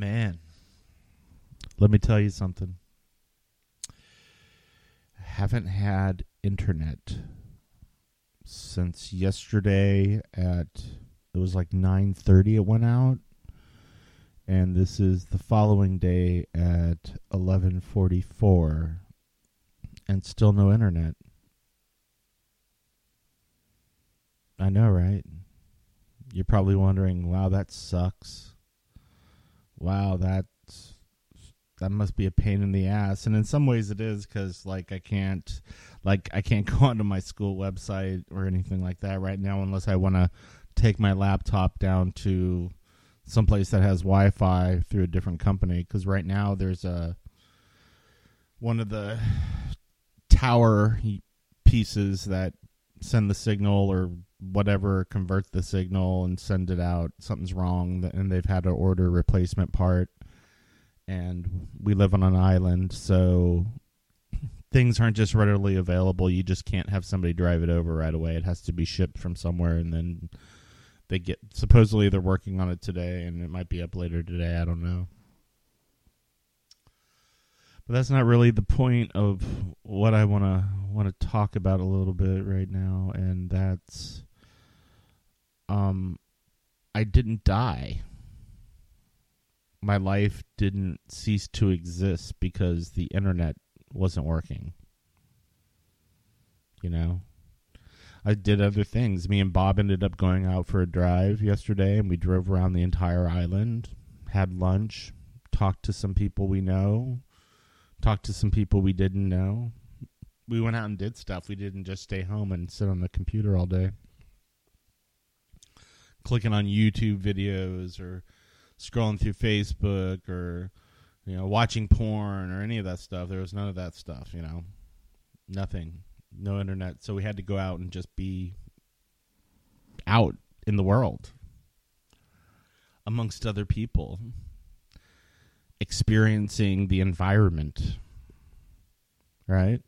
Man, let me tell you something. I Haven't had internet since yesterday at it was like 9:30 it went out and this is the following day at 11:44 and still no internet. I know, right? You're probably wondering, "Wow, that sucks." Wow, that's that must be a pain in the ass. And in some ways it is cuz like I can't like I can't go onto my school website or anything like that right now unless I want to take my laptop down to someplace that has Wi-Fi through a different company because right now there's a one of the tower pieces that send the signal or whatever convert the signal and send it out. Something's wrong and they've had to order a replacement part. And we live on an island so things aren't just readily available. You just can't have somebody drive it over right away. It has to be shipped from somewhere and then they get supposedly they're working on it today and it might be up later today. I don't know. But that's not really the point of what i want to want to talk about a little bit right now and that's um i didn't die my life didn't cease to exist because the internet wasn't working you know I did other things. Me and Bob ended up going out for a drive yesterday, and we drove around the entire island, had lunch, talked to some people we know, talked to some people we didn't know. We went out and did stuff. We didn't just stay home and sit on the computer all day, clicking on YouTube videos or scrolling through Facebook or you know watching porn or any of that stuff. There was none of that stuff. You know, nothing no internet, so we had to go out and just be out in the world amongst other people, experiencing the environment, right?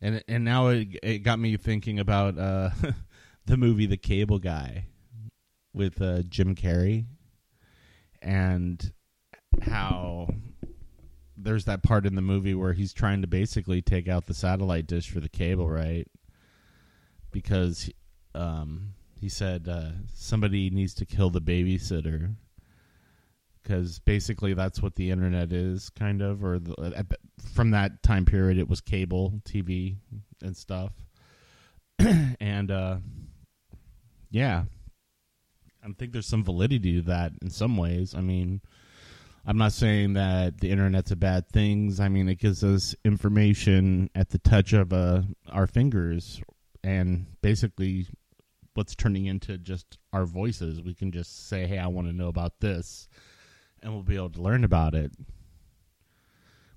And and now it, it got me thinking about uh, the movie The Cable Guy with uh, Jim Carrey and how there's that part in the movie where he's trying to basically take out the satellite dish for the cable, right? Because um, he said uh, somebody needs to kill the babysitter. Because basically that's what the internet is, kind of, or the, from that time period, it was cable TV and stuff. and uh, yeah, I think there's some validity to that in some ways. I mean, I'm not saying that the internet's a bad thing. I mean, it gives us information at the touch of uh, our fingers, and basically, what's turning into just our voices. We can just say, "Hey, I want to know about this," and we'll be able to learn about it.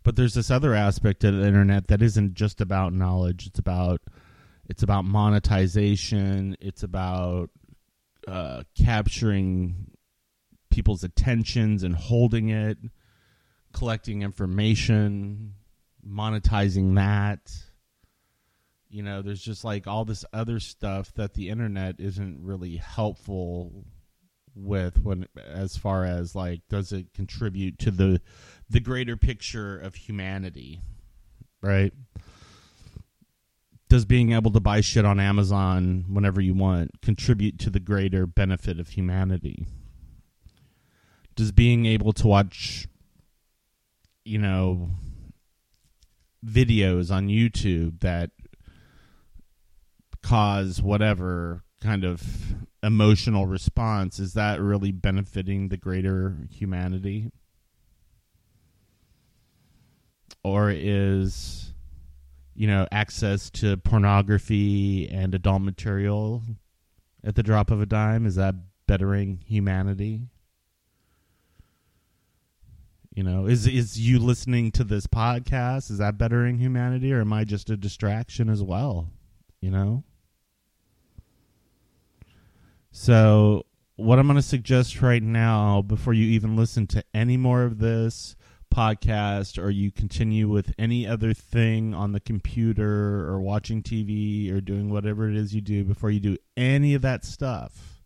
But there's this other aspect of the internet that isn't just about knowledge. It's about it's about monetization. It's about uh, capturing people's attentions and holding it, collecting information, monetizing that. You know, there's just like all this other stuff that the internet isn't really helpful with when as far as like does it contribute to the the greater picture of humanity right does being able to buy shit on amazon whenever you want contribute to the greater benefit of humanity? Does being able to watch you know videos on YouTube that cause whatever kind of emotional response is that really benefiting the greater humanity? Or is you know access to pornography and adult material at the drop of a dime is that bettering humanity you know, is is you listening to this podcast is that bettering humanity, or am I just a distraction as well? You know. So, what I'm going to suggest right now, before you even listen to any more of this podcast, or you continue with any other thing on the computer, or watching TV, or doing whatever it is you do, before you do any of that stuff,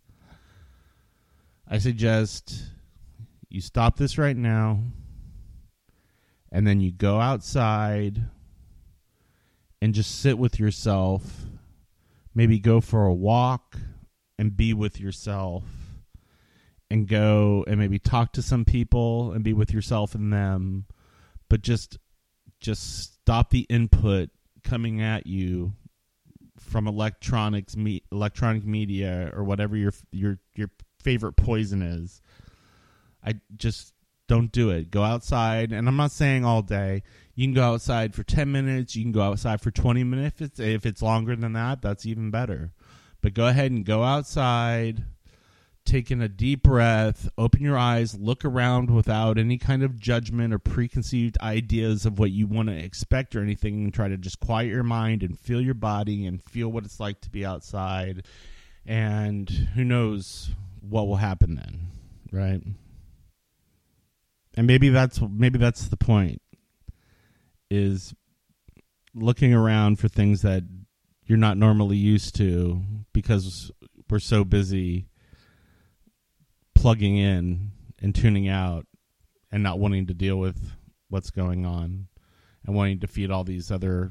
I suggest you stop this right now and then you go outside and just sit with yourself. Maybe go for a walk and be with yourself and go and maybe talk to some people and be with yourself and them but just just stop the input coming at you from electronics me, electronic media or whatever your your your favorite poison is. I just don't do it. Go outside and i'm not saying all day. You can go outside for 10 minutes. You can go outside for 20 minutes. If it's if it's longer than that that's even better. But go ahead and go outside take in a deep breath, open your eyes, look around without any kind of judgment or preconceived ideas of what you want to expect or anything, and try to just quiet your mind and feel your body and feel what it's like to be outside. And who knows what will happen then, right? And maybe that's maybe that's the point is looking around for things that you're not normally used to because we're so busy plugging in and tuning out and not wanting to deal with what's going on and wanting to feed all these other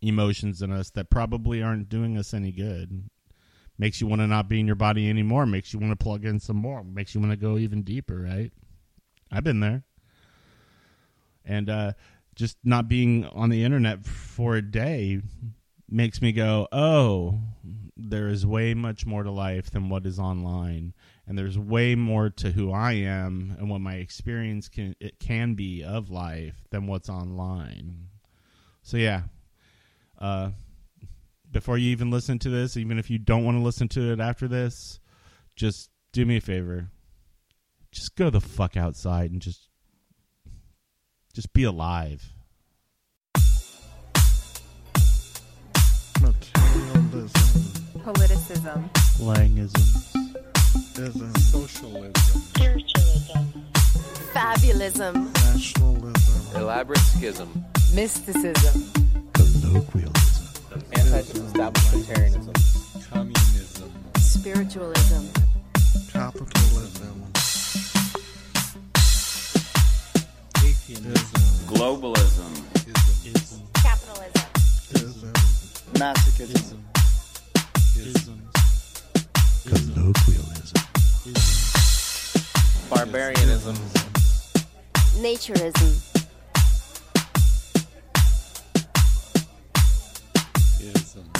emotions in us that probably aren't doing us any good. Makes you want to not be in your body anymore, makes you want to plug in some more, makes you want to go even deeper, right? I've been there. And uh, just not being on the internet for a day makes me go, oh, there is way much more to life than what is online and there's way more to who I am and what my experience can it can be of life than what's online. So yeah, uh, before you even listen to this, even if you don't want to listen to it after this, just do me a favor. Just go the fuck outside and just just be alive. Materialism. Politicism. Langism. Ism. Socialism. Spiritualism. Fabulism. Nationalism. Elaborate schism. Mysticism. Colloquialism. Anti-establishmentarianism. Communism. Spiritualism. Capitalism. Atheism. Globalism. Ism. Capitalism. Ism. Masochism. Ism. Colloquialism. Barbarianism. Naturism. Ism.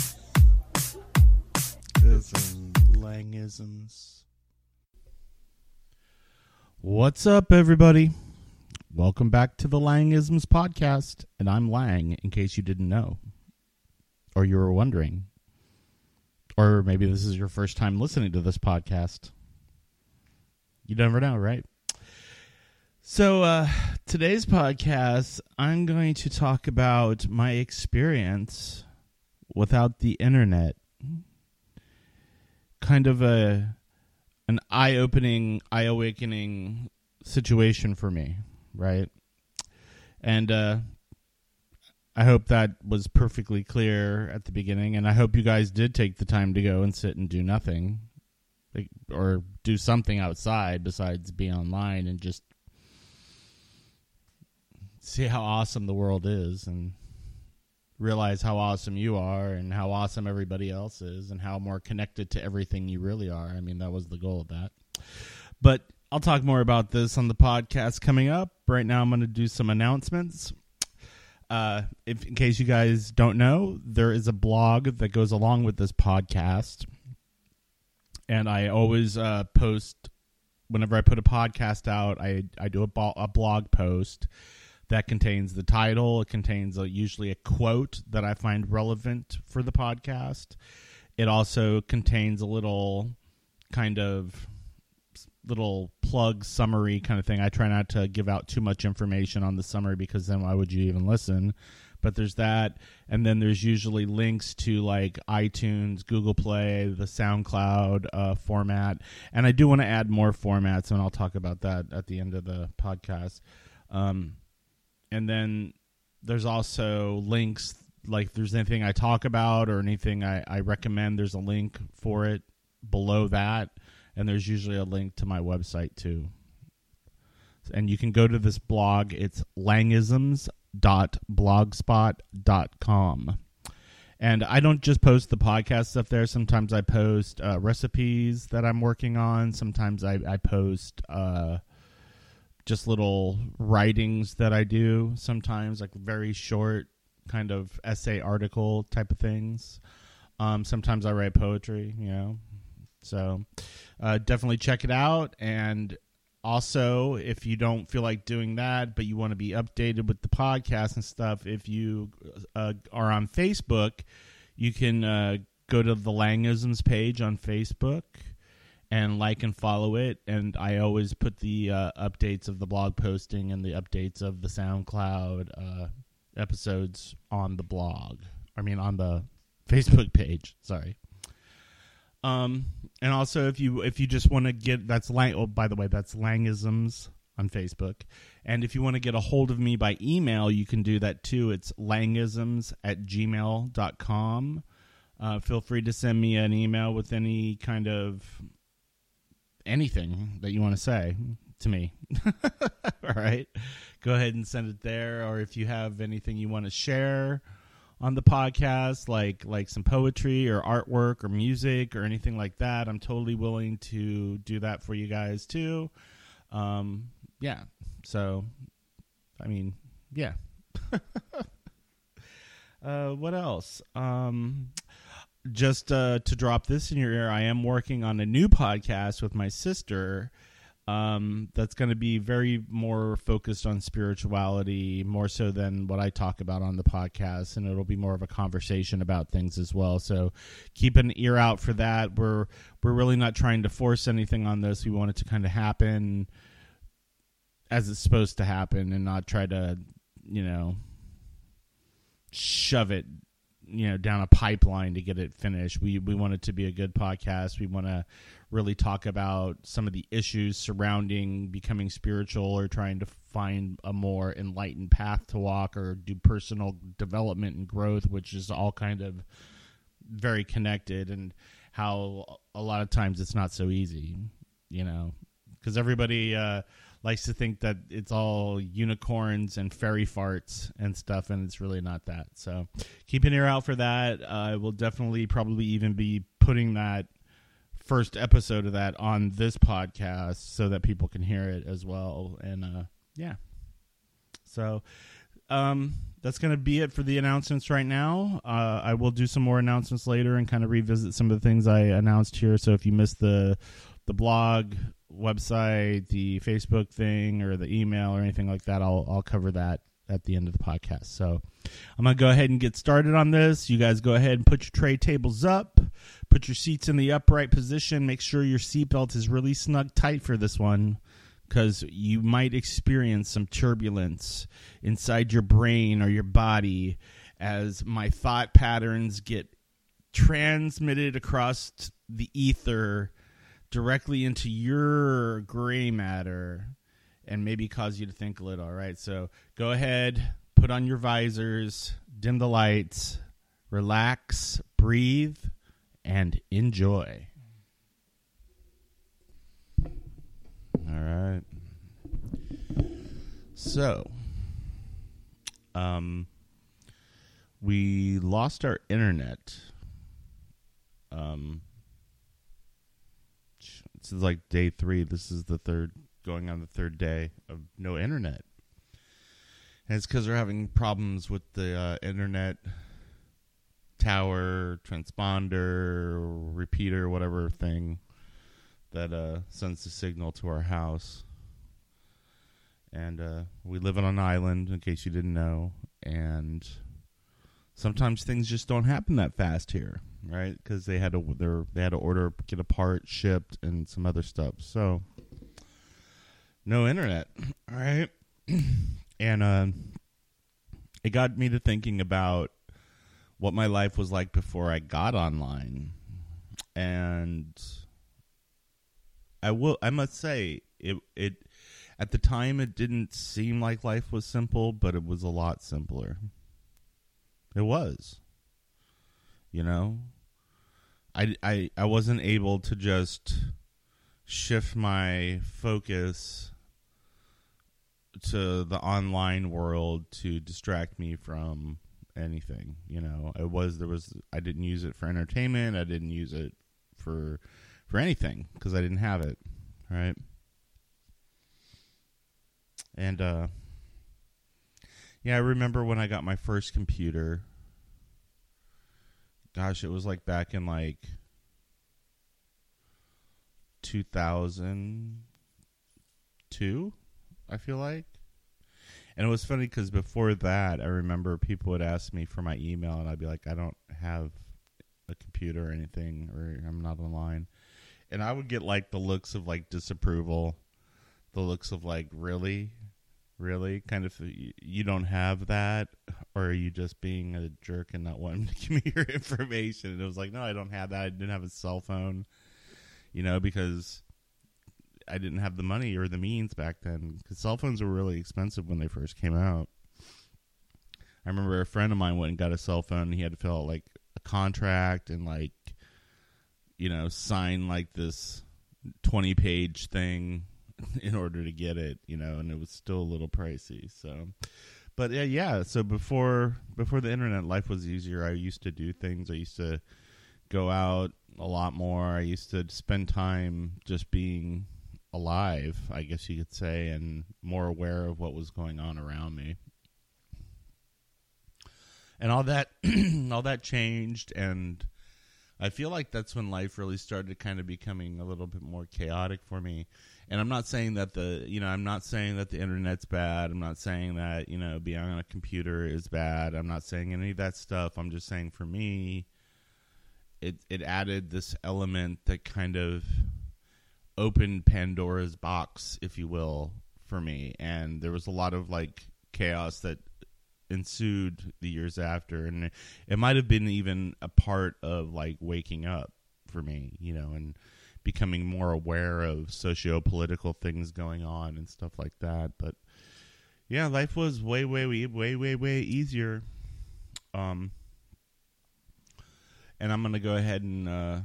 Ism. Langisms. What's up, everybody? Welcome back to the Langisms podcast, and I'm Lang, in case you didn't know, or you were wondering, or maybe this is your first time listening to this podcast. You never know, right? So, uh, today's podcast, I'm going to talk about my experience without the internet kind of a an eye-opening, eye-awakening situation for me, right? And uh I hope that was perfectly clear at the beginning and I hope you guys did take the time to go and sit and do nothing like, or do something outside besides be online and just see how awesome the world is and realize how awesome you are and how awesome everybody else is and how more connected to everything you really are. I mean, that was the goal of that. But I'll talk more about this on the podcast coming up. Right now, I'm going to do some announcements. Uh, if in case you guys don't know, there is a blog that goes along with this podcast, and I always uh, post whenever I put a podcast out. I I do a, bo- a blog post that contains the title. It contains a, usually a quote that I find relevant for the podcast. It also contains a little kind of little plug summary kind of thing. I try not to give out too much information on the summary because then why would you even listen? But there's that, and then there's usually links to like iTunes, Google Play, the SoundCloud uh, format, and I do want to add more formats, and I'll talk about that at the end of the podcast. Um, and then there's also links like if there's anything I talk about or anything I, I recommend, there's a link for it below that. And there's usually a link to my website too. And you can go to this blog. It's langisms.blogspot.com. And I don't just post the podcast stuff there. Sometimes I post uh, recipes that I'm working on. Sometimes I, I post uh, just little writings that I do. Sometimes like very short kind of essay article type of things. Um, sometimes I write poetry, you know. So uh, definitely check it out. And also, if you don't feel like doing that, but you want to be updated with the podcast and stuff, if you uh, are on Facebook, you can uh, go to the Langisms page on Facebook and like and follow it. And I always put the uh, updates of the blog posting and the updates of the SoundCloud uh, episodes on the blog. I mean, on the Facebook page. Sorry. Um, and also if you if you just want to get that's lang. Oh, by the way, that's Langisms on Facebook. And if you want to get a hold of me by email, you can do that too. It's langisms at gmail.com. Uh, feel free to send me an email with any kind of anything that you want to say to me. All right. Go ahead and send it there. Or if you have anything you want to share on the podcast, like like some poetry or artwork or music or anything like that, I'm totally willing to do that for you guys too. Um, yeah. So, I mean, yeah. uh, what else? Um, just uh, to drop this in your ear, I am working on a new podcast with my sister. Um, that's going to be very more focused on spirituality, more so than what I talk about on the podcast, and it'll be more of a conversation about things as well. So keep an ear out for that. We're we're really not trying to force anything on this. We want it to kind of happen as it's supposed to happen, and not try to, you know, shove it you know down a pipeline to get it finished. We we want it to be a good podcast. We want to really talk about some of the issues surrounding becoming spiritual or trying to find a more enlightened path to walk or do personal development and growth which is all kind of very connected and how a lot of times it's not so easy you know because everybody uh likes to think that it's all unicorns and fairy farts and stuff, and it's really not that. So keep an ear out for that. I will definitely probably even be putting that first episode of that on this podcast so that people can hear it as well. And uh, yeah, so um, that's going to be it for the announcements right now. Uh, I will do some more announcements later and kind of revisit some of the things I announced here. So if you missed the the blog website, the Facebook thing, or the email or anything like that, I'll I'll cover that at the end of the podcast. So I'm gonna go ahead and get started on this. You guys go ahead and put your tray tables up, put your seats in the upright position. Make sure your seatbelt is really snug tight for this one. Because you might experience some turbulence inside your brain or your body as my thought patterns get transmitted across the ether directly into your gray matter and maybe cause you to think a little. All right, so go ahead, put on your visors, dim the lights, relax, breathe, and enjoy. All right. So, um, we lost our internet. Um, this is like day three. This is the third, going on the third day of no internet. And it's because we're having problems with the uh, internet tower, transponder, repeater, whatever thing that uh, sends the signal to our house. And uh, we live on an island, in case you didn't know. And sometimes things just don't happen that fast here right? Because they had to they they had to order get a part shipped and some other stuff. So no internet, all right. and uh, it got me to thinking about what my life was like before I got online, and I will I must say it it at the time it didn't seem like life was simple, but it was a lot simpler. It was you know? I, I, I wasn't able to just shift my focus to the online world to distract me from anything you know? It was there was i didn't use it for entertainment. I didn't use it for for anything because i didn't have it right? And uh yeah i remember when i got my first computer gosh it was like back in like 2002 i feel like. And it was funny because before that i remember people would ask me for my email and i'd be like i don't have a computer or anything or i'm not online. And i would get like the looks of like disapproval the looks of like really really? Kind of you don't have that? Or are you just being a jerk and not wanting to give me your information? And it was like no i don't have that. I didn't have a cell phone you know because i didn't have the money or the means back then. Because cell phones were really expensive when they first came out. I remember a friend of mine went and got a cell phone. And he had to fill out like a contract and like you know sign like this 20 page thing in order to get it, you know, and it was still a little pricey. So, but yeah, yeah. So before before the internet, life was easier. I used to do things. I used to go out a lot more. I used to spend time just being alive, I guess you could say, and more aware of what was going on around me. And all that, all that changed, and I feel like that's when life really started kind of becoming a little bit more chaotic for me and I'm not saying that the you know I'm not saying that the internet's bad. I'm not saying that you know being on a computer is bad. I'm not saying any of that stuff. I'm just saying for me, it it added this element that kind of opened Pandora's box, if you will, for me. And there was a lot of like chaos that ensued the years after, and it, it might have been even a part of like waking up for me, you know, and becoming more aware of socio-political things going on and stuff like that. But yeah, life was way, way, way, way, way, way easier. Um, and I'm gonna go ahead and uh,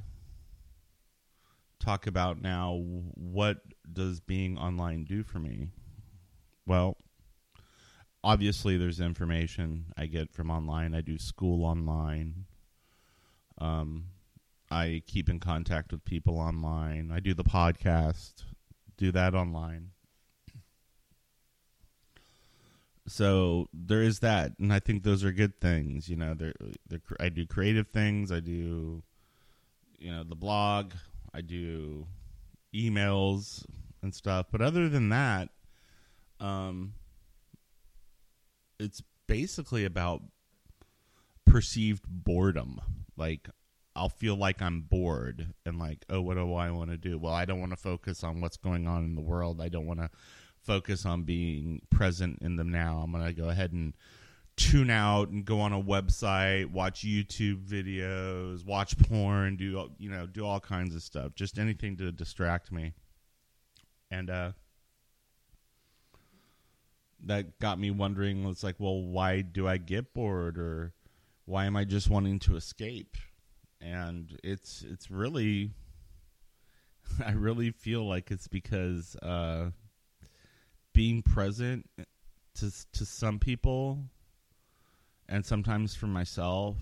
talk about now what does being online do for me. Well, obviously, there's information I get from online. I do school online. Um, I keep in contact with people online. I do the podcast, do that online. So there is that, and I think those are good things. You know, they're, they're, I do creative things. I do, you know, the blog. I do emails and stuff. But other than that, um, it's basically about perceived boredom. Like I'll feel like I'm bored and like, oh, what do I want to do? Well, I don't want to focus on what's going on in the world. I don't want to focus on being present in the now. I'm going to go ahead and tune out and go on a website, watch YouTube videos, watch porn, do you know, do all kinds of stuff. Just anything to distract me. And uh that got me wondering it's like, well, why do I get bored or why am I just wanting to escape? And it's it's really I really feel like it's because uh, being present to to some people and sometimes for myself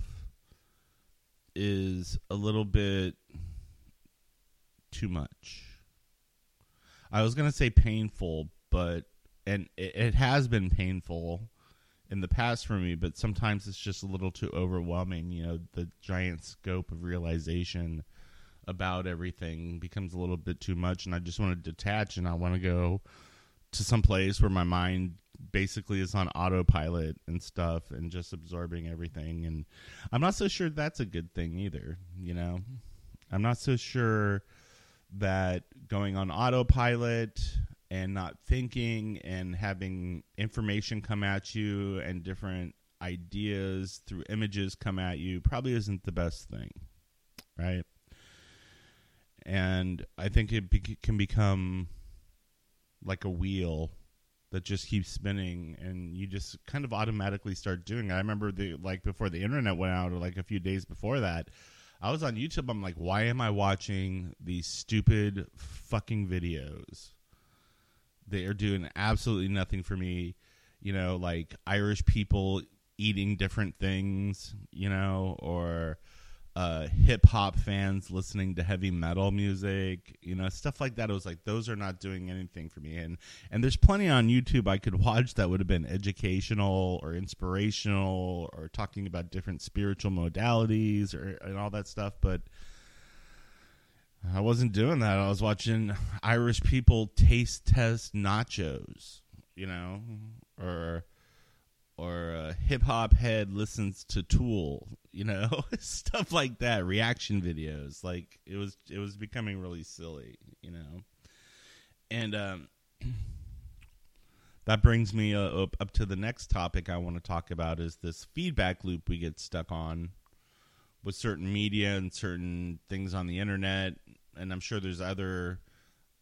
is a little bit too much. I was to say painful, but and it, it has been painful in the past for me, but sometimes it's just a little too overwhelming. You know, the giant scope of realization about everything becomes a little bit too much, and I just want to detach and I want to go to some place where my mind basically is on autopilot and stuff and just absorbing everything. And I'm not so sure that's a good thing either. You know, I'm not so sure that going on autopilot and not thinking and having information come at you and different ideas through images come at you probably isn't the best thing, right? And I think it be- can become like a wheel that just keeps spinning and you just kind of automatically start doing it. I remember the like before the internet went out or like a few days before that, I was on YouTube. I'm like, why am I watching these stupid fucking videos? They are doing absolutely nothing for me. You know, like Irish people eating different things, you know, or uh, hip hop fans listening to heavy metal music, you know, stuff like that. It was like those are not doing anything for me. And and there's plenty on YouTube I could watch that would have been educational or inspirational or talking about different spiritual modalities or and all that stuff, but I wasn't doing that. I was watching Irish people taste test nachos, you know, or or a hip hop head listens to Tool, you know, stuff like that. Reaction videos, like it was, it was becoming really silly, you know, and um, that brings me uh, up, up to the next topic I want to talk about is this feedback loop we get stuck on with certain media and certain things on the internet, and I'm sure there's other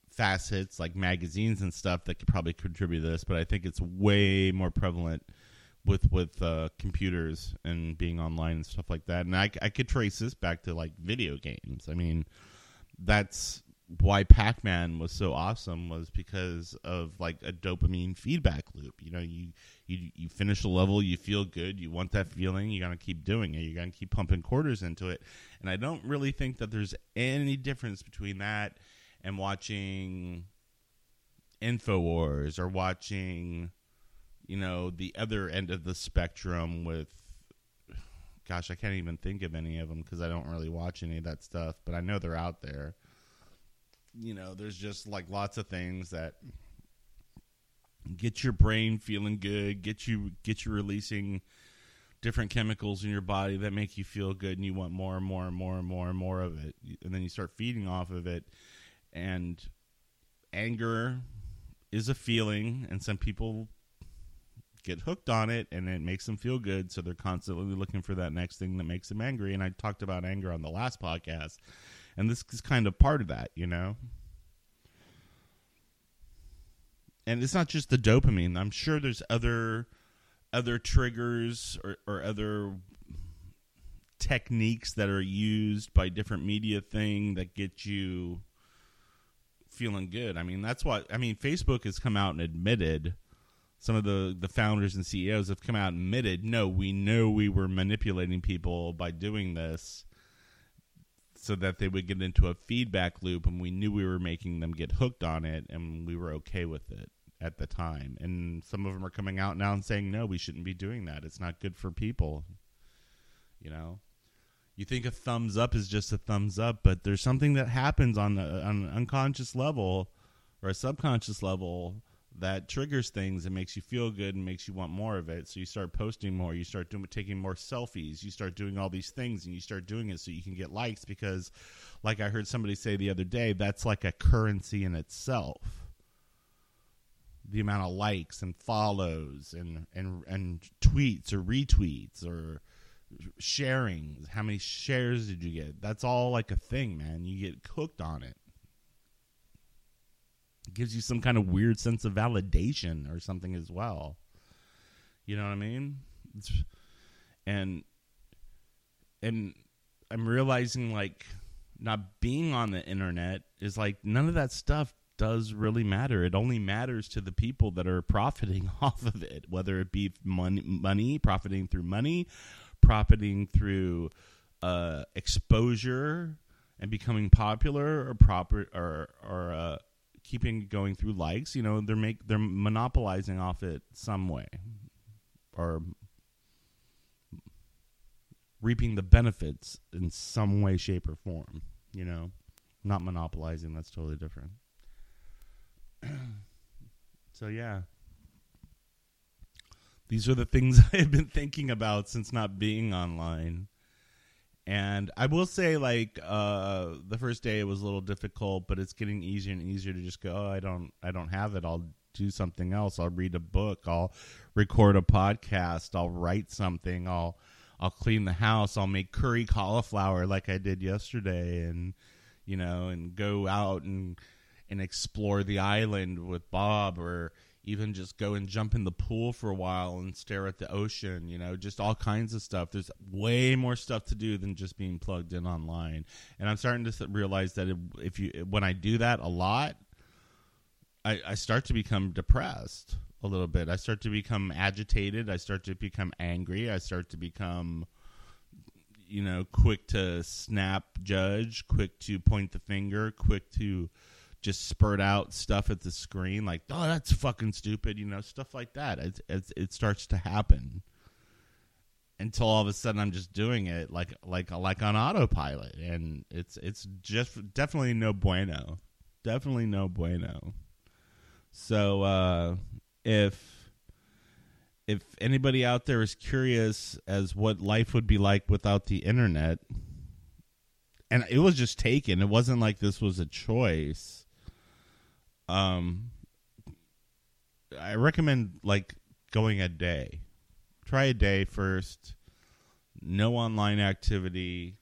facets like magazines and stuff that could probably contribute to this, but I think it's way more prevalent with with uh, computers and being online and stuff like that. And I, I could trace this back to like video games. I mean, that's why Pac-Man was so awesome was because of like a dopamine feedback loop. You know, you you you finish a level, you feel good, you want that feeling, you got to keep doing it. You got to keep pumping quarters into it. And I don't really think that there's any difference between that and watching Infowars or watching you know the other end of the spectrum with gosh i can't even think of any of them because i don't really watch any of that stuff but i know they're out there you know there's just like lots of things that get your brain feeling good get you get you releasing different chemicals in your body that make you feel good and you want more and more and more and more and more of it. And then you start feeding off of it. And anger is a feeling and some people get hooked on it and it makes them feel good. So they're constantly looking for that next thing that makes them angry. And i talked about anger on the last podcast and this is kind of part of that you know? And it's not just the dopamine. I'm sure there's other other triggers or, or other techniques that are used by different media thing that get you feeling good. I mean that's why i mean facebook has come out and admitted some of the the founders and CEOs have come out and admitted, no, we know we were manipulating people by doing this so that they would get into a feedback loop and we knew we were making them get hooked on it and we were okay with it at the time. And some of them are coming out now and saying, no, we shouldn't be doing that. It's not good for people. You know? You think a thumbs up is just a thumbs up, but there's something that happens on, on an unconscious level or a subconscious level that triggers things and makes you feel good and makes you want more of it. So you start posting more, you start doing taking more selfies, you start doing all these things and you start doing it so you can get likes because like I heard somebody say the other day, that's like a currency in itself. The amount of likes and follows and and and tweets or retweets or sharing, how many shares did you get? That's all like a thing, man. You get hooked on it gives you some kind of weird sense of validation or something as well. You know what I mean? It's, and and I'm realizing like not being on the internet is like none of that stuff does really matter. It only matters to the people that are profiting off of it, whether it be money, money profiting through money, profiting through uh, exposure and becoming popular, or proper or or uh, keeping going through likes. You know, they're make they're monopolizing off it some way, or reaping the benefits in some way, shape, or form. You know, not monopolizing. That's totally different. so yeah, these are the things I have been thinking about since not being online. And I will say, like uh, the first day, it was a little difficult, but it's getting easier and easier to just go. Oh, I don't, I don't have it. I'll do something else. I'll read a book. I'll record a podcast. I'll write something. I'll, I'll clean the house. I'll make curry cauliflower like I did yesterday, and you know, and go out and and explore the island with Bob, or even just go and jump in the pool for a while and stare at the ocean, you know, just all kinds of stuff. There's way more stuff to do than just being plugged in online. And I'm starting to realize that if you when I do that a lot, I, I start to become depressed a little bit. I start to become agitated. I start to become angry. I start to become, you know, quick to snap judge, quick to point the finger, quick to just spurt out stuff at the screen like, oh, that's fucking stupid, you know, stuff like that. It, it, it starts to happen until all of a sudden I'm just doing it like like like on autopilot, and it's it's just definitely no bueno, definitely no bueno. So uh, if if anybody out there is curious as what life would be like without the internet, and it was just taken, it wasn't like this was a choice. Um, I recommend like going a day. Try a day first. No online activity.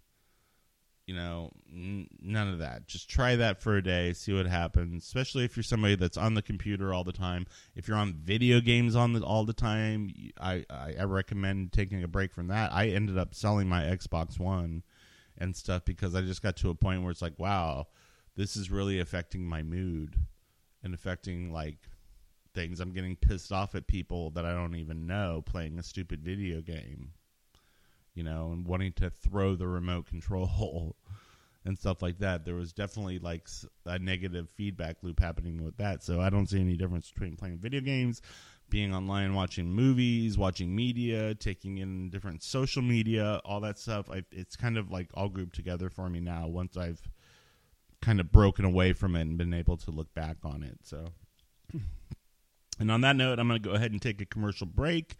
You know, n- none of that. Just try that for a day, see what happens. Especially if you're somebody that's on the computer all the time. If you're on video games on the, all the time, I, I I recommend taking a break from that. I ended up selling my Xbox One and stuff because I just got to a point where it's like, wow, this is really affecting my mood and affecting like things. I'm getting pissed off at people that I don't even know playing a stupid video game, you know, and wanting to throw the remote control and stuff like that. There was definitely like a negative feedback loop happening with that. So I don't see any difference between playing video games, being online, watching movies, watching media, taking in different social media, all that stuff. I, it's kind of like all grouped together for me now once I've kind of broken away from it and been able to look back on it. So, and on that note, I'm going to go ahead and take a commercial break.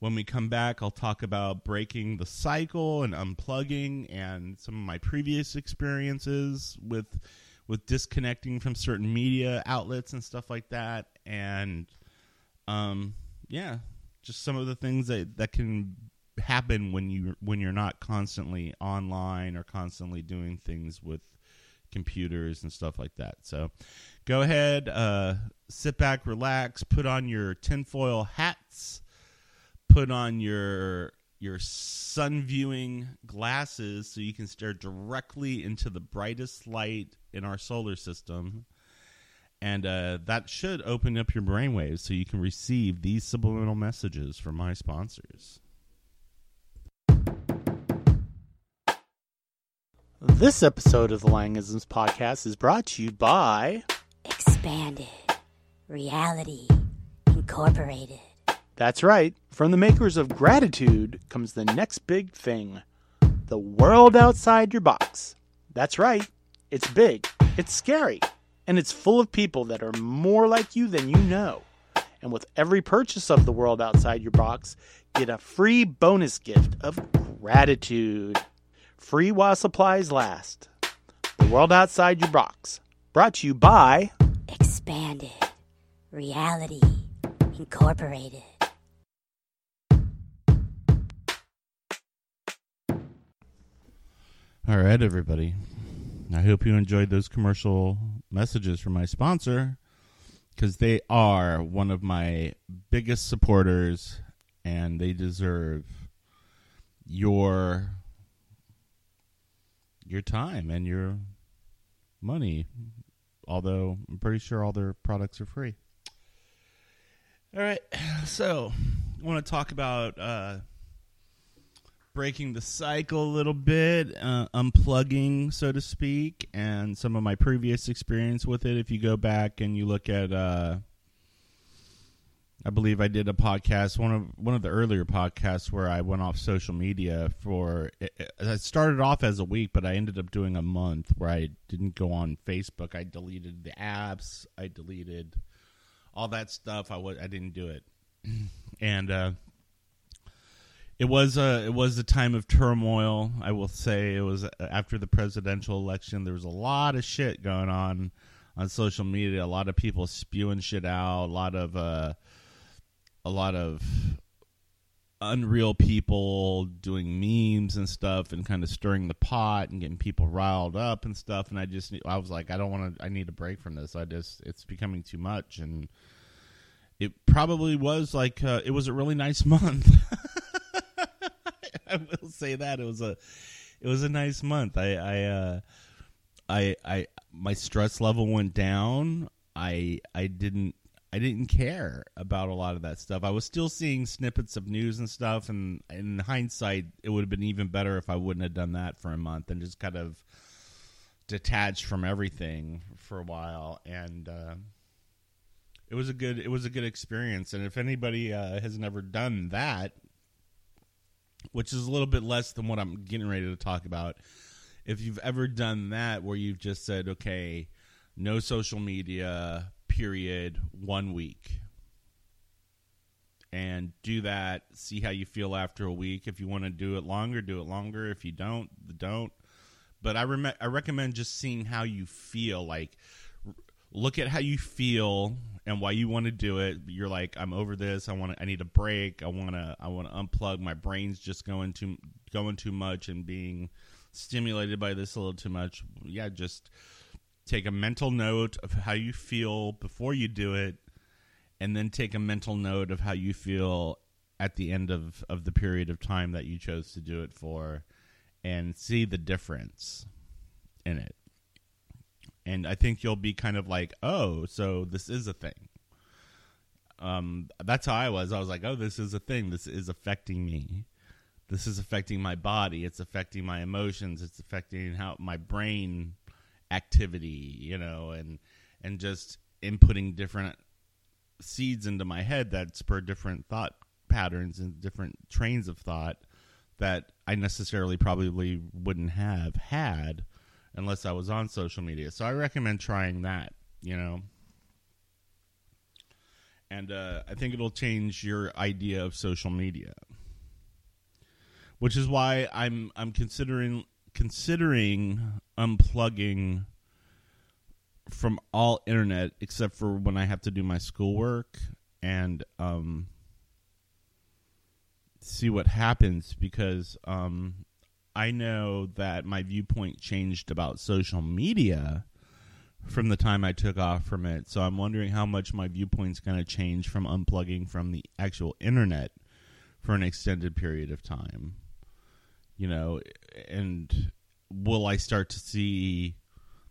When we come back, I'll talk about breaking the cycle and unplugging and some of my previous experiences with with disconnecting from certain media outlets and stuff like that. And um, yeah, just some of the things that that can happen when you when you're not constantly online or constantly doing things with computers and stuff like that. So go ahead, uh, sit back, relax, put on your tinfoil hats, put on your your sun viewing glasses so you can stare directly into the brightest light in our solar system. And uh, that should open up your brainwaves so you can receive these subliminal messages from my sponsors. This episode of the Langisms podcast is brought to you by. Expanded. Reality. Incorporated. That's right, from the makers of Gratitude comes the next big thing the world outside your box. That's right, it's big, it's scary, and it's full of people that are more like you than you know. And with every purchase of the world outside your box, get a free bonus gift of gratitude. Free while supplies last. The world outside your box. Brought to you by. Expanded. Reality. Incorporated. All right, everybody. I hope you enjoyed those commercial messages from my sponsor because they are one of my biggest supporters and they deserve your your time and your money although i'm pretty sure all their products are free all right so i want to talk about uh breaking the cycle a little bit, uh, unplugging, so to speak, and some of my previous experience with it. If you go back and you look at, uh, I believe I did a podcast, one of one of the earlier podcasts where I went off social media for. I started off as a week, but I ended up doing a month where I didn't go on Facebook. I deleted the apps. I deleted all that stuff. I was I didn't do it, and. uh it was a it was a time of turmoil. I will say it was after the presidential election. There was a lot of shit going on on social media. A lot of people spewing shit out. A lot of uh, a lot of unreal people doing memes and stuff and kind of stirring the pot and getting people riled up and stuff. And I just I was like, I don't want to. I need a break from this. I just it's becoming too much and it probably was like uh, it was a really nice month. I will say that it was a it was a nice month. I I uh, I I my stress level went down. I I didn't I didn't care about a lot of that stuff. I was still seeing snippets of news and stuff, and in hindsight, it would have been even better if I wouldn't have done that for a month and just kind of detached from everything for a while. And uh, it was a good it was a good experience. And if anybody uh, has never done that, which is a little bit less than what I'm getting ready to talk about, if you've ever done that where you've just said, okay, no social media, period, one week. And do that, see how you feel after a week. If you want to do it longer, do it longer. If you don't, don't. But I rem- I recommend just seeing how you feel. Like, r- look at how you feel and why you want to do it. You're like, I'm over this. I want to. I need a break. I want to. I want to unplug. My brain's just going too going too much and being stimulated by this a little too much. Yeah, just take a mental note of how you feel before you do it, and then take a mental note of how you feel at the end of of the period of time that you chose to do it for, and see the difference in it and I think you'll be kind of like, oh, so this is a thing. Um, that's how I was. I was like, oh, this is a thing. This is affecting me. This is affecting my body. It's affecting my emotions. It's affecting how my brain activity, you know, and and just inputting different seeds into my head that spur different thought patterns and different trains of thought that I necessarily probably wouldn't have had unless I was on social media. So I recommend trying that, you know. And uh, I think it'll change your idea of social media, which is why I'm I'm considering considering unplugging from all internet except for when I have to do my schoolwork and um, see what happens because um, I know that my viewpoint changed about social media from the time I took off from it. So I'm wondering how much my viewpoint's going to change from unplugging from the actual internet for an extended period of time. You know, and will I start to see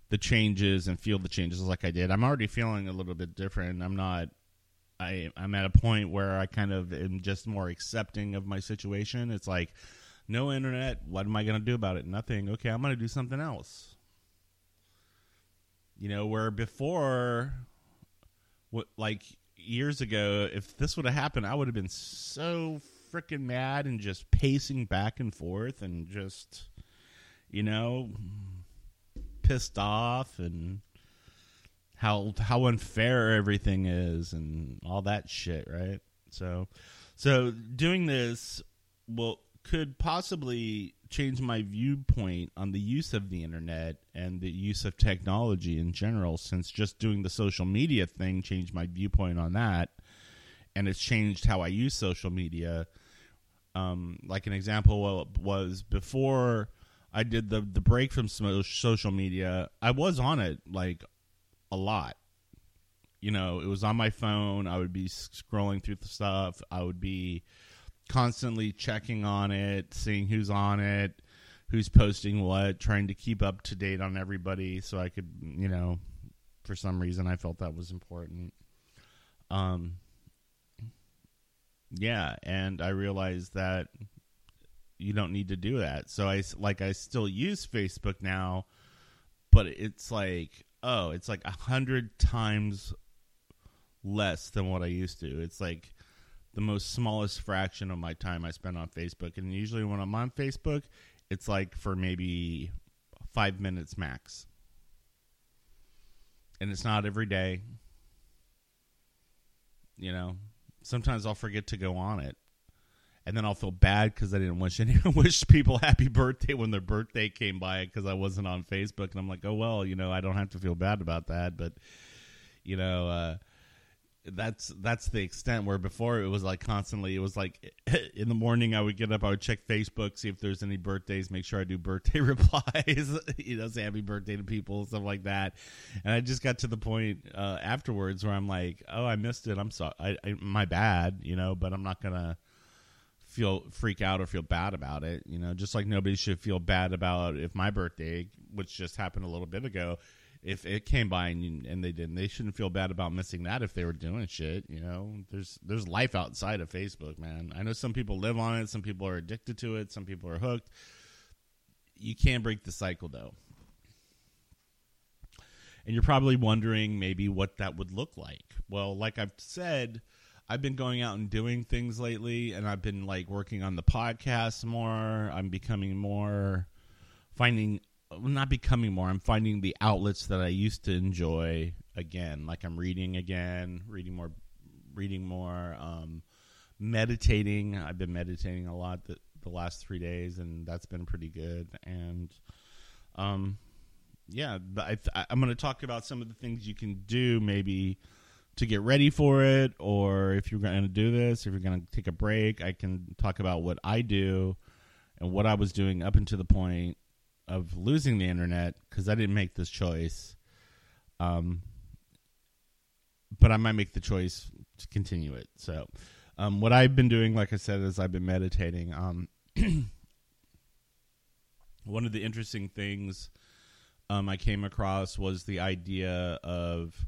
the changes and feel the changes like I did? I'm already feeling a little bit different. I'm not I I'm at a point where I kind of am just more accepting of my situation. It's like no internet. What am I going to do about it? Nothing. Okay, I'm going to do something else. You know, where before, what like years ago, if this would have happened, I would have been so freaking mad and just pacing back and forth and just, you know, pissed off and how how unfair everything is and all that shit, right? So, so doing this will could possibly change my viewpoint on the use of the internet and the use of technology in general since just doing the social media thing changed my viewpoint on that and it's changed how I use social media um, like an example was before I did the the break from social media I was on it like a lot. You know it was on my phone. I would be scrolling through the stuff. I would be constantly checking on it, seeing who's on it, who's posting what, trying to keep up to date on everybody so I could, you know, for some reason I felt that was important. Um yeah, and I realized that you don't need to do that. So I like I still use Facebook now, but it's like oh, it's like a hundred times less than what I used to. It's like the most smallest fraction of my time I spend on Facebook. And usually when I'm on Facebook, it's like for maybe five minutes max. And it's not every day. You know, sometimes I'll forget to go on it. And then I'll feel bad because I didn't wish anyone wish people happy birthday when their birthday came by because I wasn't on Facebook. And I'm like, oh well, you know, I don't have to feel bad about that. But you know, uh, that's that's the extent where before it was like constantly it was like in the morning I would get up I would check Facebook see if there's any birthdays make sure I do birthday replies you know say happy birthday to people stuff like that. And I just got to the point uh, afterwards where I'm like oh I missed it. I'm sorry I, I my bad you know but I'm not gonna feel freak out or feel bad about it you know just like nobody should feel bad about if my birthday which just happened a little bit ago if it came by and, and they didn't, they shouldn't feel bad about missing that if they were doing shit. You know, there's there's life outside of Facebook, man. I know some people live on it, some people are addicted to it, some people are hooked. You can't break the cycle though. And you're probably wondering maybe what that would look like. Well, like I've said, I've been going out and doing things lately, and I've been like working on the podcast more. I'm becoming more finding well, not becoming more. I'm finding the outlets that i used to enjoy again like i'm reading again reading more reading more um meditating. I've been meditating a lot the, the last three days and that's been pretty good. And um yeah but I, i'm going to talk about some of the things you can do maybe to get ready for it or if you're going to do this if you're going to take a break i can talk about what i do and what i was doing up until the point of losing the internet because I didn't make this choice. Um, but I might make the choice to continue it. So, um, what I've been doing, like I said, is I've been meditating. Um, one of the interesting things um, I came across was the idea of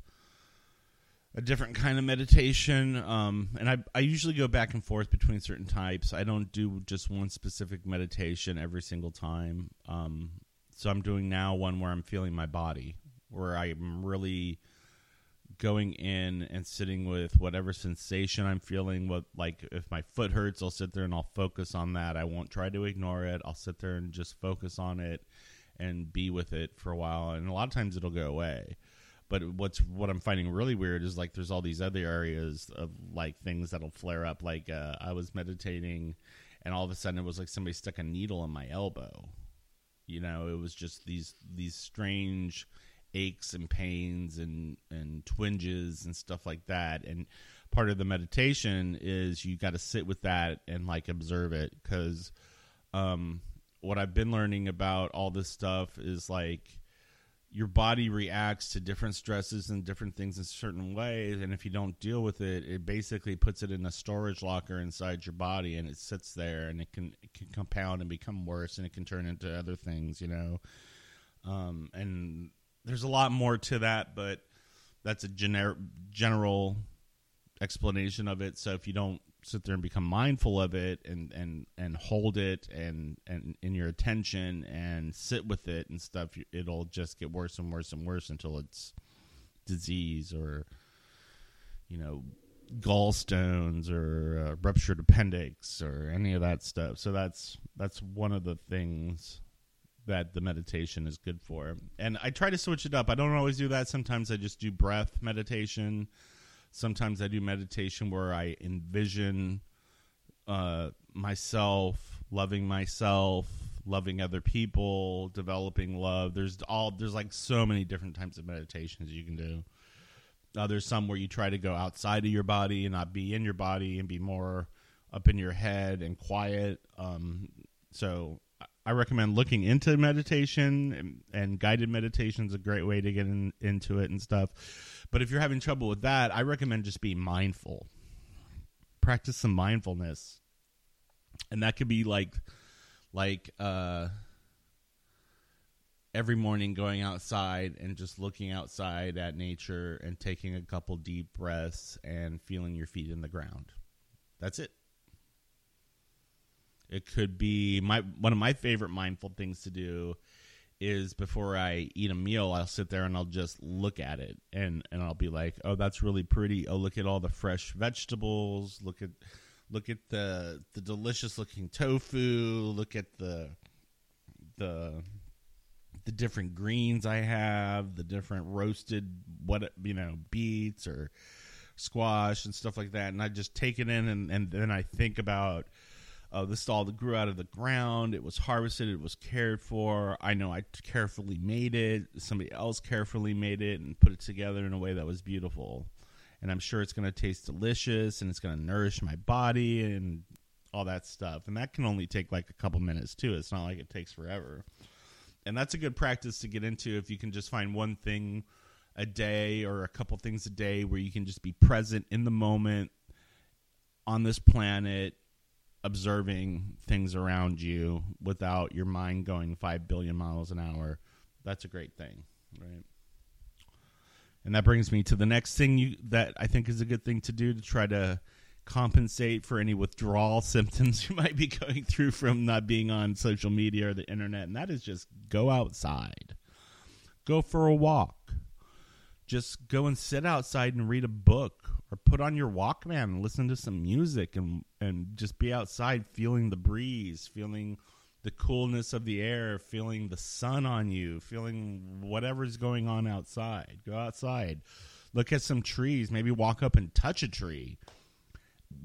a different kind of meditation. Um, and I, I usually go back and forth between certain types. I don't do just one specific meditation every single time. Um, so I'm doing now one where I'm feeling my body, where I'm really going in and sitting with whatever sensation I'm feeling. What like if my foot hurts, I'll sit there and I'll focus on that. I won't try to ignore it. I'll sit there and just focus on it and be with it for a while. And a lot of times it'll go away but what's what I'm finding really weird is like there's all these other areas of like things that'll flare up. Like uh, I was meditating, and all of a sudden it was like somebody stuck a needle in my elbow. You know, it was just these these strange aches and pains and and twinges and stuff like that. And part of the meditation is you got to sit with that and like observe it because um, what I've been learning about all this stuff is like your body reacts to different stresses and different things in certain ways and if you don't deal with it it basically puts it in a storage locker inside your body and it sits there and it can it can compound and become worse and it can turn into other things you know? Um, and there's a lot more to that but that's a gener- general explanation of it. So if you don't sit there and become mindful of it and and and hold it and and in your attention and sit with it and stuff it'll just get worse and worse and worse until it's disease or you know gallstones or uh, ruptured appendix or any of that stuff. So that's that's one of the things that the meditation is good for. And i try to switch it up. I don't always do that. Sometimes i just do breath meditation Sometimes I do meditation where I envision uh, myself loving myself, loving other people, developing love. There's all there's like so many different types of meditations you can do. Uh, there's some where you try to go outside of your body and not be in your body and be more up in your head and quiet. Um, so I recommend looking into meditation and, and guided meditation is a great way to get in, into it and stuff. But if you're having trouble with that, I recommend just being mindful. Practice some mindfulness. And that could be like like uh every morning going outside and just looking outside at nature and taking a couple deep breaths and feeling your feet in the ground. That's it. It could be my one of my favorite mindful things to do is before I eat a meal, I'll sit there and I'll just look at it and and I'll be like, "Oh, that's really pretty. Oh, look at all the fresh vegetables. Look at look at the the delicious looking tofu. Look at the the the different greens I have, the different roasted what you know, beets or squash and stuff like that. And I just take it in and, and then I think about uh, this all that grew out of the ground. It was harvested. It was cared for. I know I carefully made it. Somebody else carefully made it and put it together in a way that was beautiful. and I'm sure it's going to taste delicious and it's going to nourish my body and all that stuff. And that can only take like a couple minutes too. It's not like it takes forever. And that's a good practice to get into if you can just find one thing a day or a couple things a day where you can just be present in the moment on this planet observing things around you without your mind going 5 billion miles an hour. That's a great thing, right? And that brings me to the next thing you that I think is a good thing to do to try to compensate for any withdrawal symptoms you might be going through from not being on social media or the internet, and that is just go outside. Go for a walk. Just go and sit outside and read a book or put on your Walkman and listen to some music and and just be outside feeling the breeze, feeling the coolness of the air, feeling the sun on you, feeling whatever's going on outside. Go outside. Look at some trees, maybe walk up and touch a tree.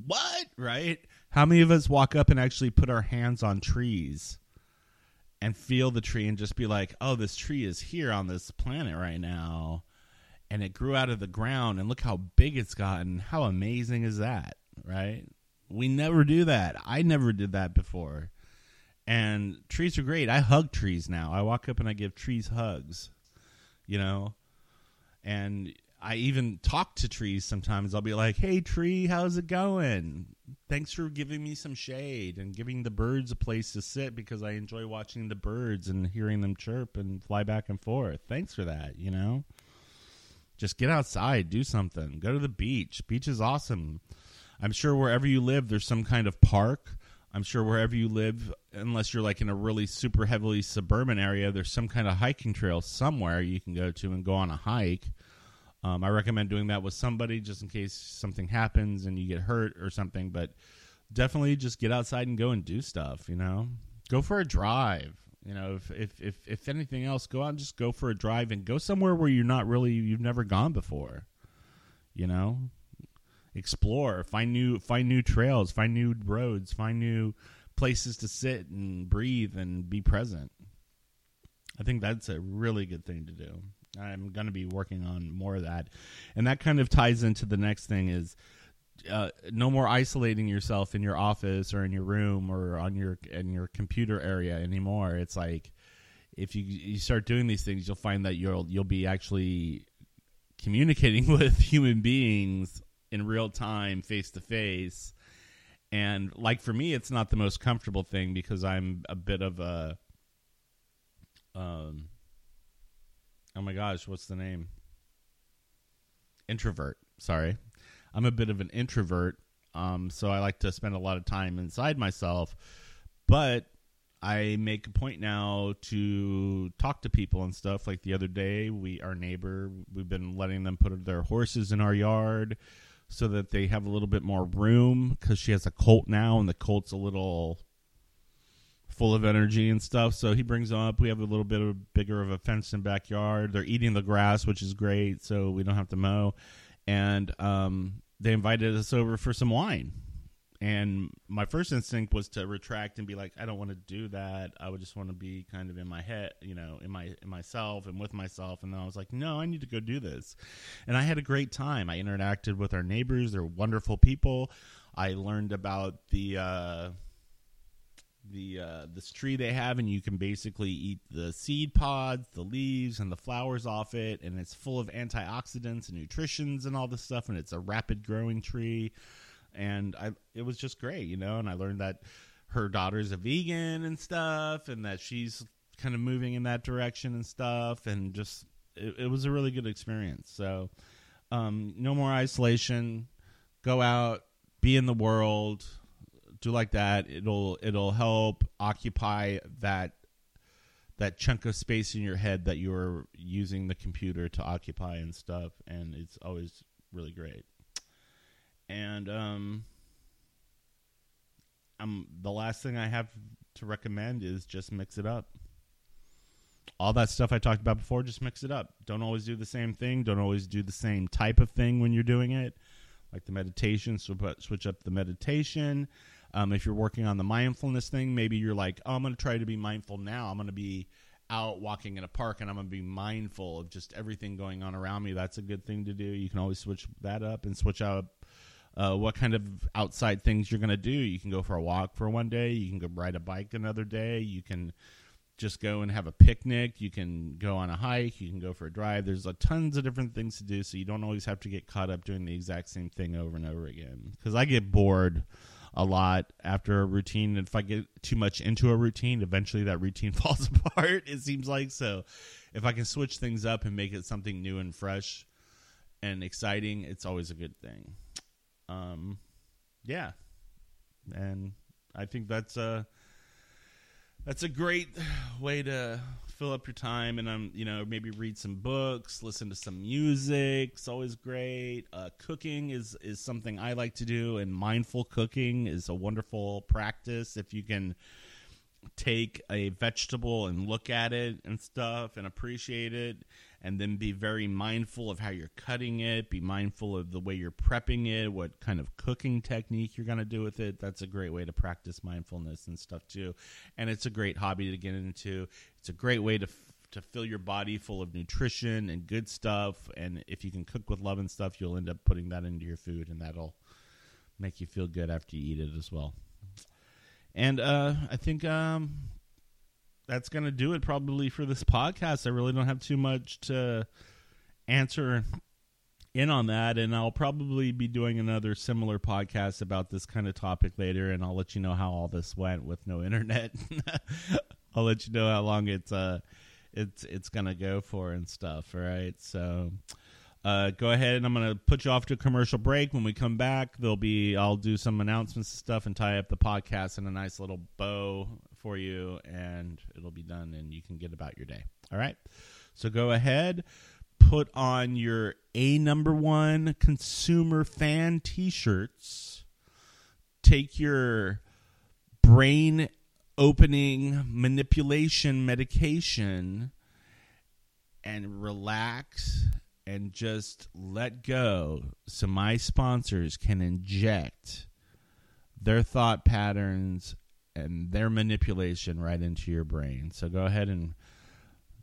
What? Right? How many of us walk up and actually put our hands on trees and feel the tree and just be like, "Oh, this tree is here on this planet right now." And it grew out of the ground and look how big it's gotten. How amazing is that, right? We never do that. I never did that before. And trees are great. I hug trees now. I walk up and I give trees hugs, you know? And I even talk to trees sometimes. I'll be like, hey, tree, how's it going? Thanks for giving me some shade and giving the birds a place to sit because I enjoy watching the birds and hearing them chirp and fly back and forth. Thanks for that, you know? Just get outside, do something. Go to the beach. Beach is awesome. I'm sure wherever you live, there's some kind of park. I'm sure wherever you live, unless you're like in a really super heavily suburban area, there's some kind of hiking trail somewhere you can go to and go on a hike. Um, I recommend doing that with somebody just in case something happens and you get hurt or something. But definitely just get outside and go and do stuff. You know, go for a drive. You know, if if if, if anything else, go out and just go for a drive and go somewhere where you're not really you've never gone before. You know, explore, find new find new trails, find new roads, find new places to sit and breathe and be present. I think that's a really good thing to do. I'm going to be working on more of that, and that kind of ties into the next thing is uh, no more isolating yourself in your office or in your room or on your in your computer area anymore. It's like if you you start doing these things, you'll find that you'll you'll be actually communicating with human beings in real time, face to face. And like for me, it's not the most comfortable thing because I'm a bit of a um oh my gosh, what's the name? Introvert. Sorry. I'm a bit of an introvert, um, so I like to spend a lot of time inside myself. But I make a point now to talk to people and stuff. Like the other day, we our neighbor, we've been letting them put their horses in our yard so that they have a little bit more room because she has a colt now, and the colt's a little full of energy and stuff. So he brings them up. We have a little bit of bigger of a fenced in backyard. They're eating the grass, which is great, so we don't have to mow. And um, they invited us over for some wine. And my first instinct was to retract and be like, I don't want to do that. I would just want to be kind of in my head, you know, in my in myself and with myself. And then I was like, no, I need to go do this. And I had a great time. I interacted with our neighbors. They're wonderful people. I learned about the uh, the uh, this tree they have, and you can basically eat the seed pods, the leaves, and the flowers off it, and it's full of antioxidants and nutritions and all this stuff, and it's a rapid growing tree, and I it was just great, you know, and I learned that her daughter's a vegan and stuff, and that she's kind of moving in that direction and stuff, and just it, it was a really good experience. So, um, no more isolation. Go out, be in the world do like that. It'll it'll help occupy that that chunk of space in your head that you're using the computer to occupy and stuff and it's always really great. And um um the last thing i have to recommend is just mix it up. All that stuff i talked about before just mix it up. Don't always do the same thing. Don't always do the same type of thing when you're doing it like the meditation so switch up the meditation um, if you're working on the mindfulness thing, maybe you're like, oh, I'm going to try to be mindful now. I'm going to be out walking in a park and I'm going to be mindful of just everything going on around me, that's a good thing to do. You can always switch that up and switch out uh, what kind of outside things you're going to do. You can go for a walk for one day. You can go ride a bike another day. You can just go and have a picnic. You can go on a hike. You can go for a drive. There's a tons of different things to do, so you don't always have to get caught up doing the exact same thing over and over again. Because I get bored a lot after a routine. If I get too much into a routine, eventually that routine falls apart. It seems like so. If I can switch things up and make it something new and fresh and exciting, it's always a good thing. Um, yeah, and I think that's a that's a great way to fill up your time and I'm, you know maybe read some books listen to some music. It's always great. Uh, cooking is is something i like to do and mindful cooking is a wonderful practice if you can take a vegetable and look at it and stuff and appreciate it and then be very mindful of how you're cutting it be mindful of the way you're prepping it what kind of cooking technique you're going to do with it. That's a great way to practice mindfulness and stuff too. And it's a great hobby to get into. It's a great way to to fill your body full of nutrition and good stuff. And if you can cook with love and stuff you'll end up putting that into your food and that'll make you feel good after you eat it as well. And uh, I think um, that's going to do it probably for this podcast. I really don't have too much to answer in on that. And I'll probably be doing another similar podcast about this kind of topic later. And I'll let you know how all this went with no internet. I'll let you know how long it's uh it's it's gonna go for and stuff. All right, so uh, go ahead and I'm going to put you off to a commercial break. When we come back, there'll be I'll do some announcements and stuff and tie up the podcast in a nice little bow for you, and it'll be done, and you can get about your day. All right. So go ahead, put on your a number one consumer fan T-shirts. Take your brain opening manipulation medication and relax and just let go so my sponsors can inject their thought patterns and their manipulation right into your brain. So go ahead and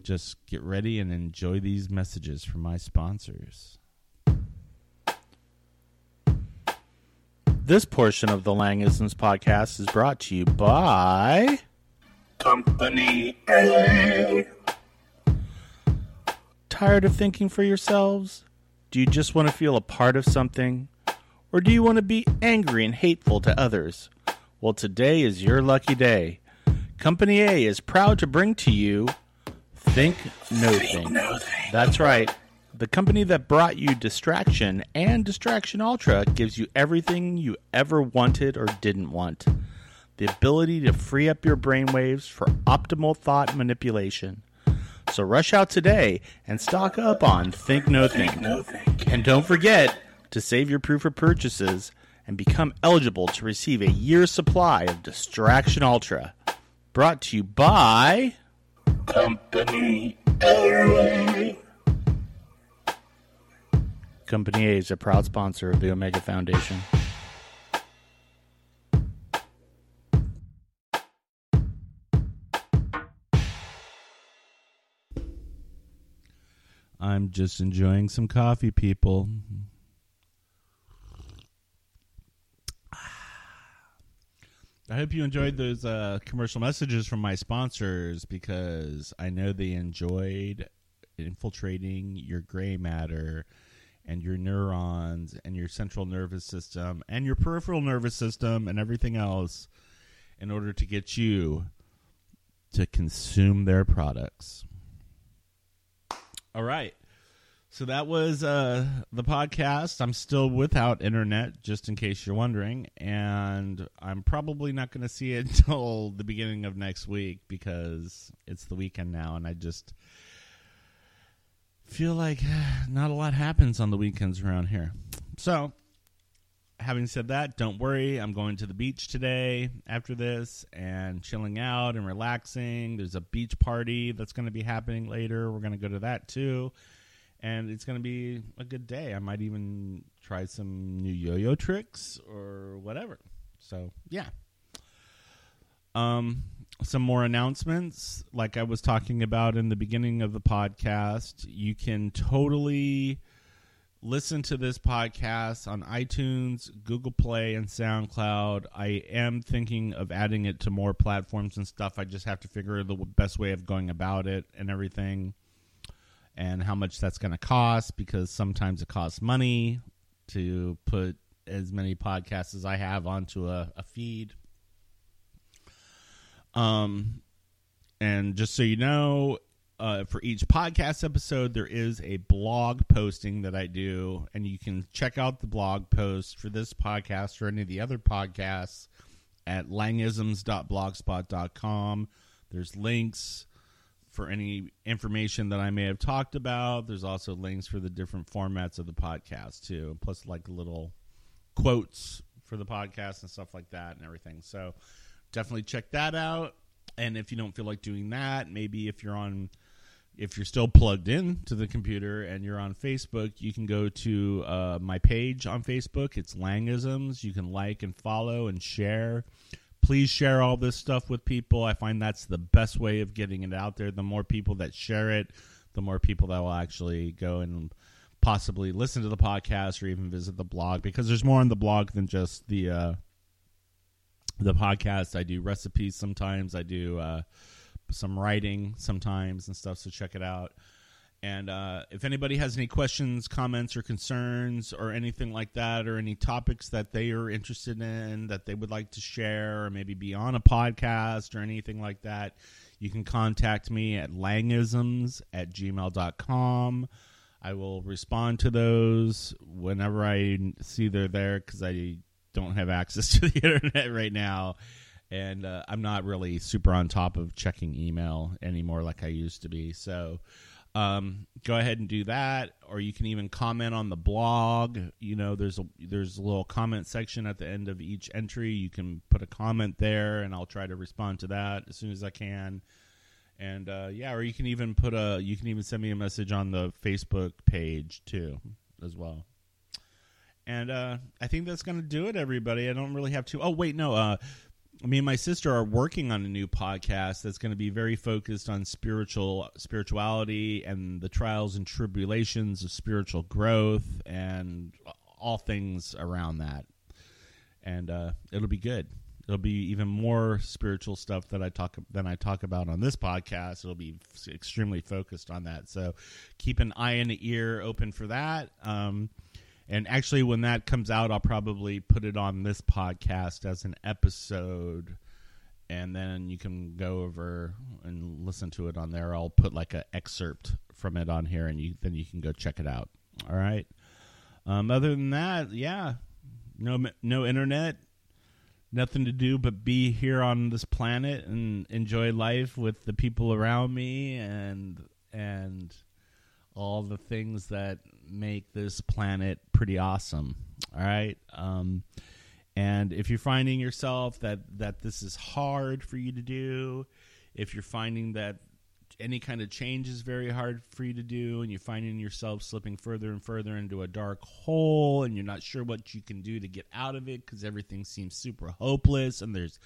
just get ready and enjoy these messages from my sponsors. This portion of the Langisms podcast is brought to you by Company A. Tired of thinking for yourselves? Do you just want to feel a part of something? Or do you want to be angry and hateful to others? Well, today is your lucky day. Company A is proud to bring to you Think No Think. That's right. The company that brought you Distraction and Distraction Ultra gives you everything you ever wanted or didn't want. The ability to free up your brainwaves for optimal thought manipulation. So rush out today and stock up on Think No Think. And don't forget to save your proof of purchases and become eligible to receive a year's supply of Distraction Ultra. Brought to you by Company A. Company A is a proud sponsor of the Omega Foundation. I'm just enjoying some coffee, people. I hope you enjoyed those uh, commercial messages from my sponsors because I know they enjoyed infiltrating your gray matter and your neurons and your central nervous system and your peripheral nervous system and everything else in order to get you to consume their products. All right. So that was uh, the podcast. I'm still without internet, just in case you're wondering, and I'm probably not going to see it until the beginning of next week because it's the weekend now, and I just feel like not a lot happens on the weekends around here. So, having said that, don't worry. I'm going to the beach today after this and chilling out and relaxing. There's a beach party that's going to be happening later. We're going to go to that too. And it's going to be a good day. I might even try some new yo yo tricks or whatever. So, yeah. Um, some more announcements. Like I was talking about in the beginning of the podcast, you can totally listen to this podcast on iTunes, Google Play, and SoundCloud. I am thinking of adding it to more platforms and stuff. I just have to figure the best way of going about it and everything, and how much that's going to cost because sometimes it costs money to put as many podcasts as I have onto a, a feed. Um, and just so you know, uh, for each podcast episode, there is a blog posting that I do, and you can check out the blog post for this podcast or any of the other podcasts at langisms.blogspot.com. There's links for any information that I may have talked about. There's also links for the different formats of the podcast too, plus like little quotes for the podcast and stuff like that and everything. So definitely check that out. And if you don't feel like doing that, maybe if you're on if you're still plugged in to the computer and you're on Facebook, you can go to uh, my page on Facebook. It's Langisms. You can like and follow and share. Please share all this stuff with people. I find that's the best way of getting it out there. The more people that share it, the more people that will actually go and possibly listen to the podcast or even visit the blog because there's more on the blog than just the uh, the podcast. I do recipes sometimes. I do uh, some writing sometimes and stuff. So check it out. And uh, if anybody has any questions, comments, or concerns, or anything like that, or any topics that they are interested in that they would like to share, or maybe be on a podcast or anything like that, you can contact me at langisms at gmail.com. I will respond to those whenever I see they're there because I don't have access to the internet right now. And uh, I'm not really super on top of checking email anymore like I used to be. So um, go ahead and do that, or you can even comment on the blog. You know, there's a there's a little comment section at the end of each entry. You can put a comment there, and I'll try to respond to that as soon as I can. And uh, yeah, or you can even put a you can even send me a message on the Facebook page too, as well. And uh, I think that's to do it, everybody. I don't really have to. Oh wait, no. Uh, me and my sister are working on a new podcast that's going to be very focused on spiritual spirituality and the trials and tribulations of spiritual growth and all things around that. And uh, it'll be good. It'll be even more spiritual stuff that I talk than I talk about on this podcast. It'll be extremely focused on that. So keep an eye and an ear open for that. Um, and actually, when that comes out, I'll probably put it on this podcast as an episode, and then you can go over and listen to it on there. I'll put like an excerpt from it on here, and you then you can go check it out. All right. Um, other than that, yeah, no no internet, nothing to do but be here on this planet and enjoy life with the people around me and and all the things that make this planet pretty awesome. All right. Um, and if you're finding yourself that that this is hard for you to do, if you're finding that any kind of change is very hard for you to do, and you're finding yourself slipping further and further into a dark hole, and you're not sure what you can do to get out of it because everything seems super hopeless, and there's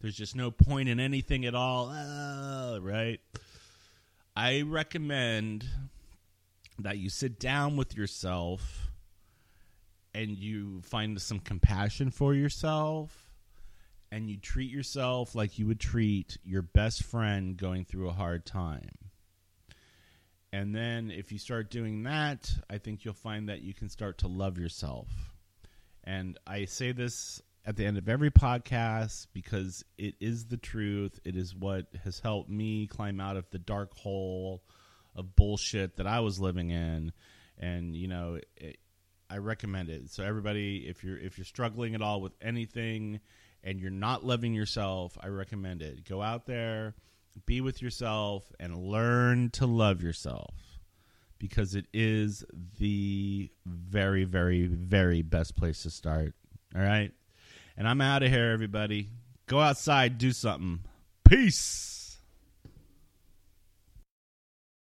there's just no point in anything at all. Ah, right? I recommend that you sit down with yourself and you find some compassion for yourself and you treat yourself like you would treat your best friend going through a hard time. And then if you start doing that, I think you'll find that you can start to love yourself. And I say this at the end of every podcast because it is the truth. It is what has helped me climb out of the dark hole of bullshit that I was living in, and you know, it, I recommend it. So everybody, if you're if you're struggling at all with anything, and you're not loving yourself, I recommend it. Go out there, be with yourself, and learn to love yourself. Because it is the very, very, very best place to start. All right. And I'm out of here, everybody. Go outside, do something. Peace.